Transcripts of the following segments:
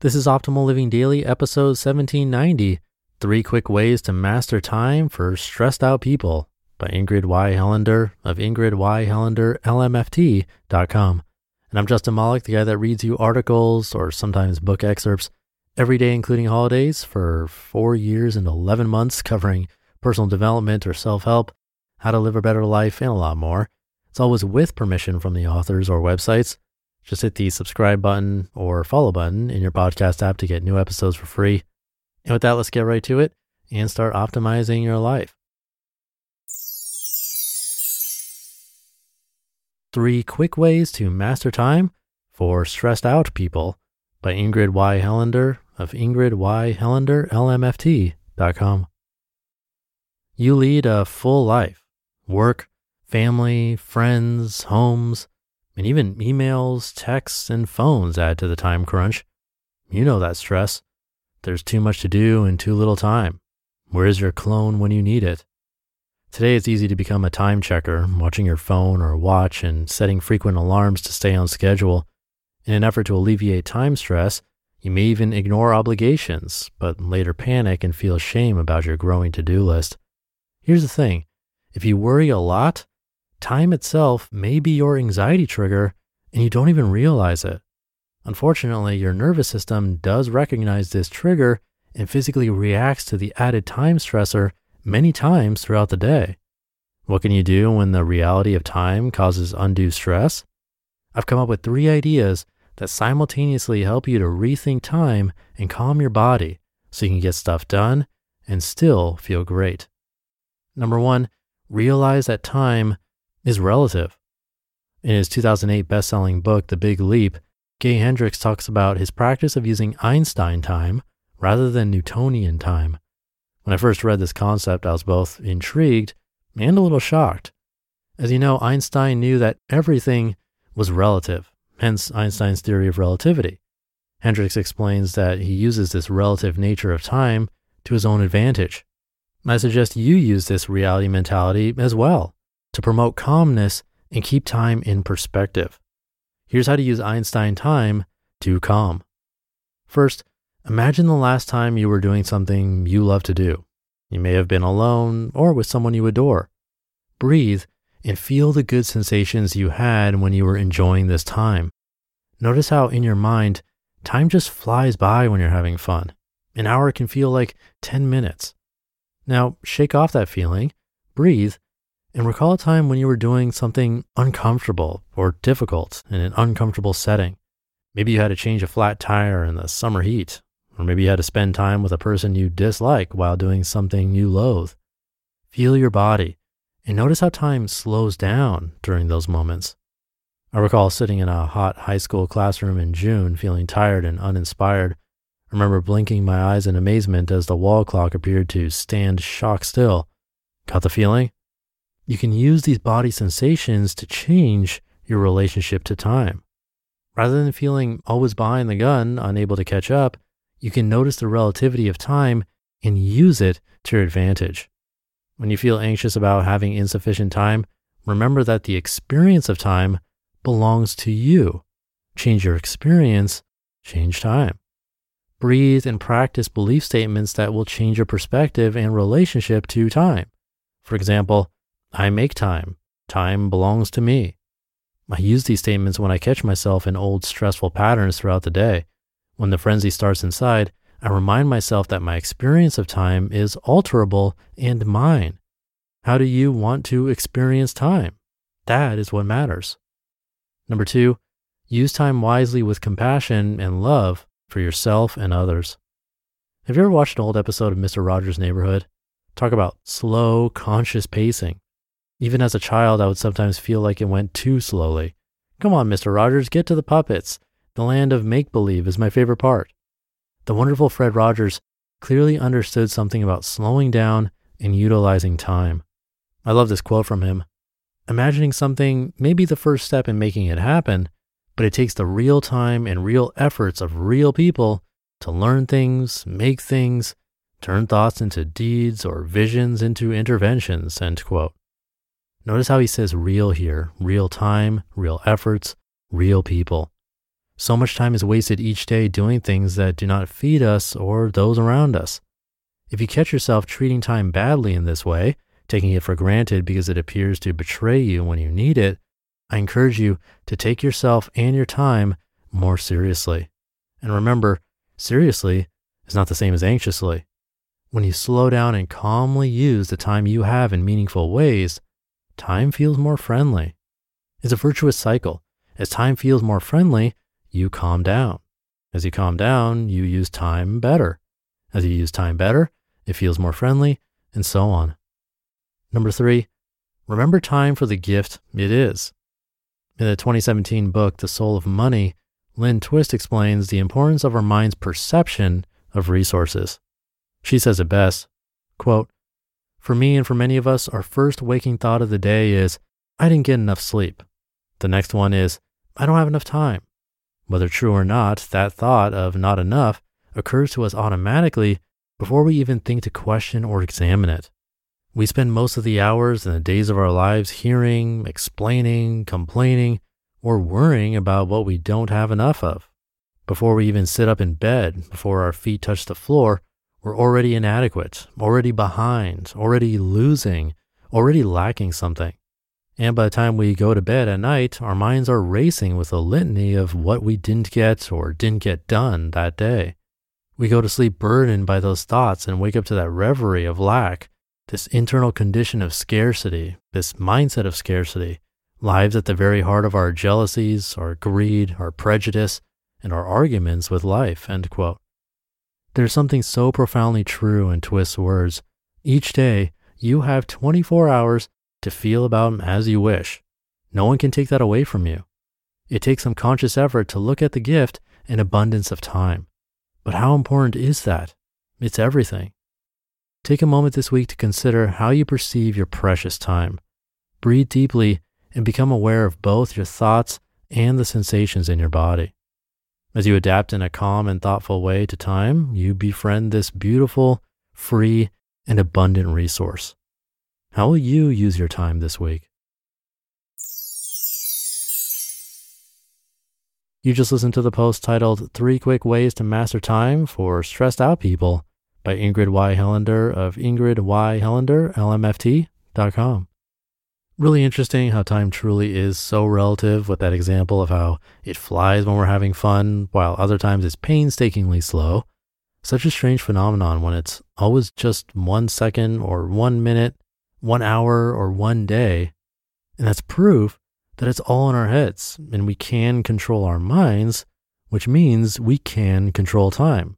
This is Optimal Living Daily, episode 1790 Three Quick Ways to Master Time for Stressed Out People by Ingrid Y. Helander of Ingrid Y. Helander, LMFT.com. And I'm Justin Malik, the guy that reads you articles or sometimes book excerpts every day, including holidays, for four years and 11 months, covering personal development or self help, how to live a better life, and a lot more. It's always with permission from the authors or websites. Just hit the subscribe button or follow button in your podcast app to get new episodes for free. And with that, let's get right to it and start optimizing your life. Three Quick Ways to Master Time for Stressed Out People by Ingrid Y. Helander of Ingrid Y. Helander, LMFT.com. You lead a full life work, family, friends, homes and even emails, texts, and phones add to the time crunch. You know that stress. There's too much to do and too little time. Where is your clone when you need it? Today, it's easy to become a time checker, watching your phone or watch and setting frequent alarms to stay on schedule. In an effort to alleviate time stress, you may even ignore obligations, but later panic and feel shame about your growing to do list. Here's the thing if you worry a lot, time itself may be your anxiety trigger and you don't even realize it. Unfortunately, your nervous system does recognize this trigger and physically reacts to the added time stressor many times throughout the day. What can you do when the reality of time causes undue stress? I've come up with three ideas that simultaneously help you to rethink time and calm your body so you can get stuff done and still feel great. Number one, realize that time is relative. In his 2008 best-selling book, The Big Leap, Gay Hendricks talks about his practice of using Einstein time rather than Newtonian time. When I first read this concept, I was both intrigued and a little shocked. As you know, Einstein knew that everything was relative, hence Einstein's theory of relativity. Hendricks explains that he uses this relative nature of time to his own advantage. I suggest you use this reality mentality as well to promote calmness and keep time in perspective. Here's how to use Einstein time to calm. First, imagine the last time you were doing something you love to do. You may have been alone or with someone you adore. Breathe and feel the good sensations you had when you were enjoying this time. Notice how in your mind, time just flies by when you're having fun. An hour can feel like 10 minutes. Now, shake off that feeling, breathe, and recall a time when you were doing something uncomfortable or difficult in an uncomfortable setting. Maybe you had to change a flat tire in the summer heat, or maybe you had to spend time with a person you dislike while doing something you loathe. Feel your body and notice how time slows down during those moments. I recall sitting in a hot high school classroom in June feeling tired and uninspired. I remember blinking my eyes in amazement as the wall clock appeared to stand shock still. Got the feeling? You can use these body sensations to change your relationship to time. Rather than feeling always behind the gun, unable to catch up, you can notice the relativity of time and use it to your advantage. When you feel anxious about having insufficient time, remember that the experience of time belongs to you. Change your experience, change time. Breathe and practice belief statements that will change your perspective and relationship to time. For example, I make time. Time belongs to me. I use these statements when I catch myself in old stressful patterns throughout the day. When the frenzy starts inside, I remind myself that my experience of time is alterable and mine. How do you want to experience time? That is what matters. Number two, use time wisely with compassion and love for yourself and others. Have you ever watched an old episode of Mr. Rogers' Neighborhood? Talk about slow, conscious pacing. Even as a child, I would sometimes feel like it went too slowly. Come on, Mr. Rogers, get to the puppets. The land of make believe is my favorite part. the wonderful Fred Rogers clearly understood something about slowing down and utilizing time. I love this quote from him. Imagining something may be the first step in making it happen, but it takes the real time and real efforts of real people to learn things, make things, turn thoughts into deeds or visions into interventions, end quote. Notice how he says real here, real time, real efforts, real people. So much time is wasted each day doing things that do not feed us or those around us. If you catch yourself treating time badly in this way, taking it for granted because it appears to betray you when you need it, I encourage you to take yourself and your time more seriously. And remember, seriously is not the same as anxiously. When you slow down and calmly use the time you have in meaningful ways, time feels more friendly. It's a virtuous cycle. As time feels more friendly, you calm down. As you calm down, you use time better. As you use time better, it feels more friendly, and so on. Number three, remember time for the gift it is. In the 2017 book, The Soul of Money, Lynn Twist explains the importance of our mind's perception of resources. She says it best quote, For me and for many of us, our first waking thought of the day is, I didn't get enough sleep. The next one is, I don't have enough time. Whether true or not, that thought of not enough occurs to us automatically before we even think to question or examine it. We spend most of the hours and the days of our lives hearing, explaining, complaining, or worrying about what we don't have enough of. Before we even sit up in bed, before our feet touch the floor, we're already inadequate, already behind, already losing, already lacking something. And by the time we go to bed at night, our minds are racing with a litany of what we didn't get or didn't get done that day. We go to sleep burdened by those thoughts and wake up to that reverie of lack this internal condition of scarcity, this mindset of scarcity, lives at the very heart of our jealousies, our greed, our prejudice, and our arguments with life. End quote. There's something so profoundly true in Twist's words. Each day, you have 24 hours to feel about them as you wish. No one can take that away from you. It takes some conscious effort to look at the gift and abundance of time. But how important is that? It's everything. Take a moment this week to consider how you perceive your precious time. Breathe deeply and become aware of both your thoughts and the sensations in your body. As you adapt in a calm and thoughtful way to time, you befriend this beautiful, free, and abundant resource. How will you use your time this week? You just listened to the post titled Three Quick Ways to Master Time for Stressed Out People by Ingrid Y. Helander of Ingrid Y. Helander, LMFT.com. Really interesting how time truly is so relative with that example of how it flies when we're having fun, while other times it's painstakingly slow. Such a strange phenomenon when it's always just one second or one minute, one hour or one day. And that's proof that it's all in our heads and we can control our minds, which means we can control time.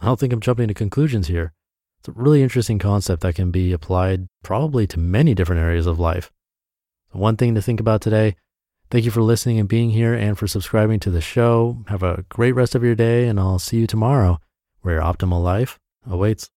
I don't think I'm jumping to conclusions here. It's a really interesting concept that can be applied probably to many different areas of life. So one thing to think about today. Thank you for listening and being here and for subscribing to the show. Have a great rest of your day, and I'll see you tomorrow where your optimal life awaits.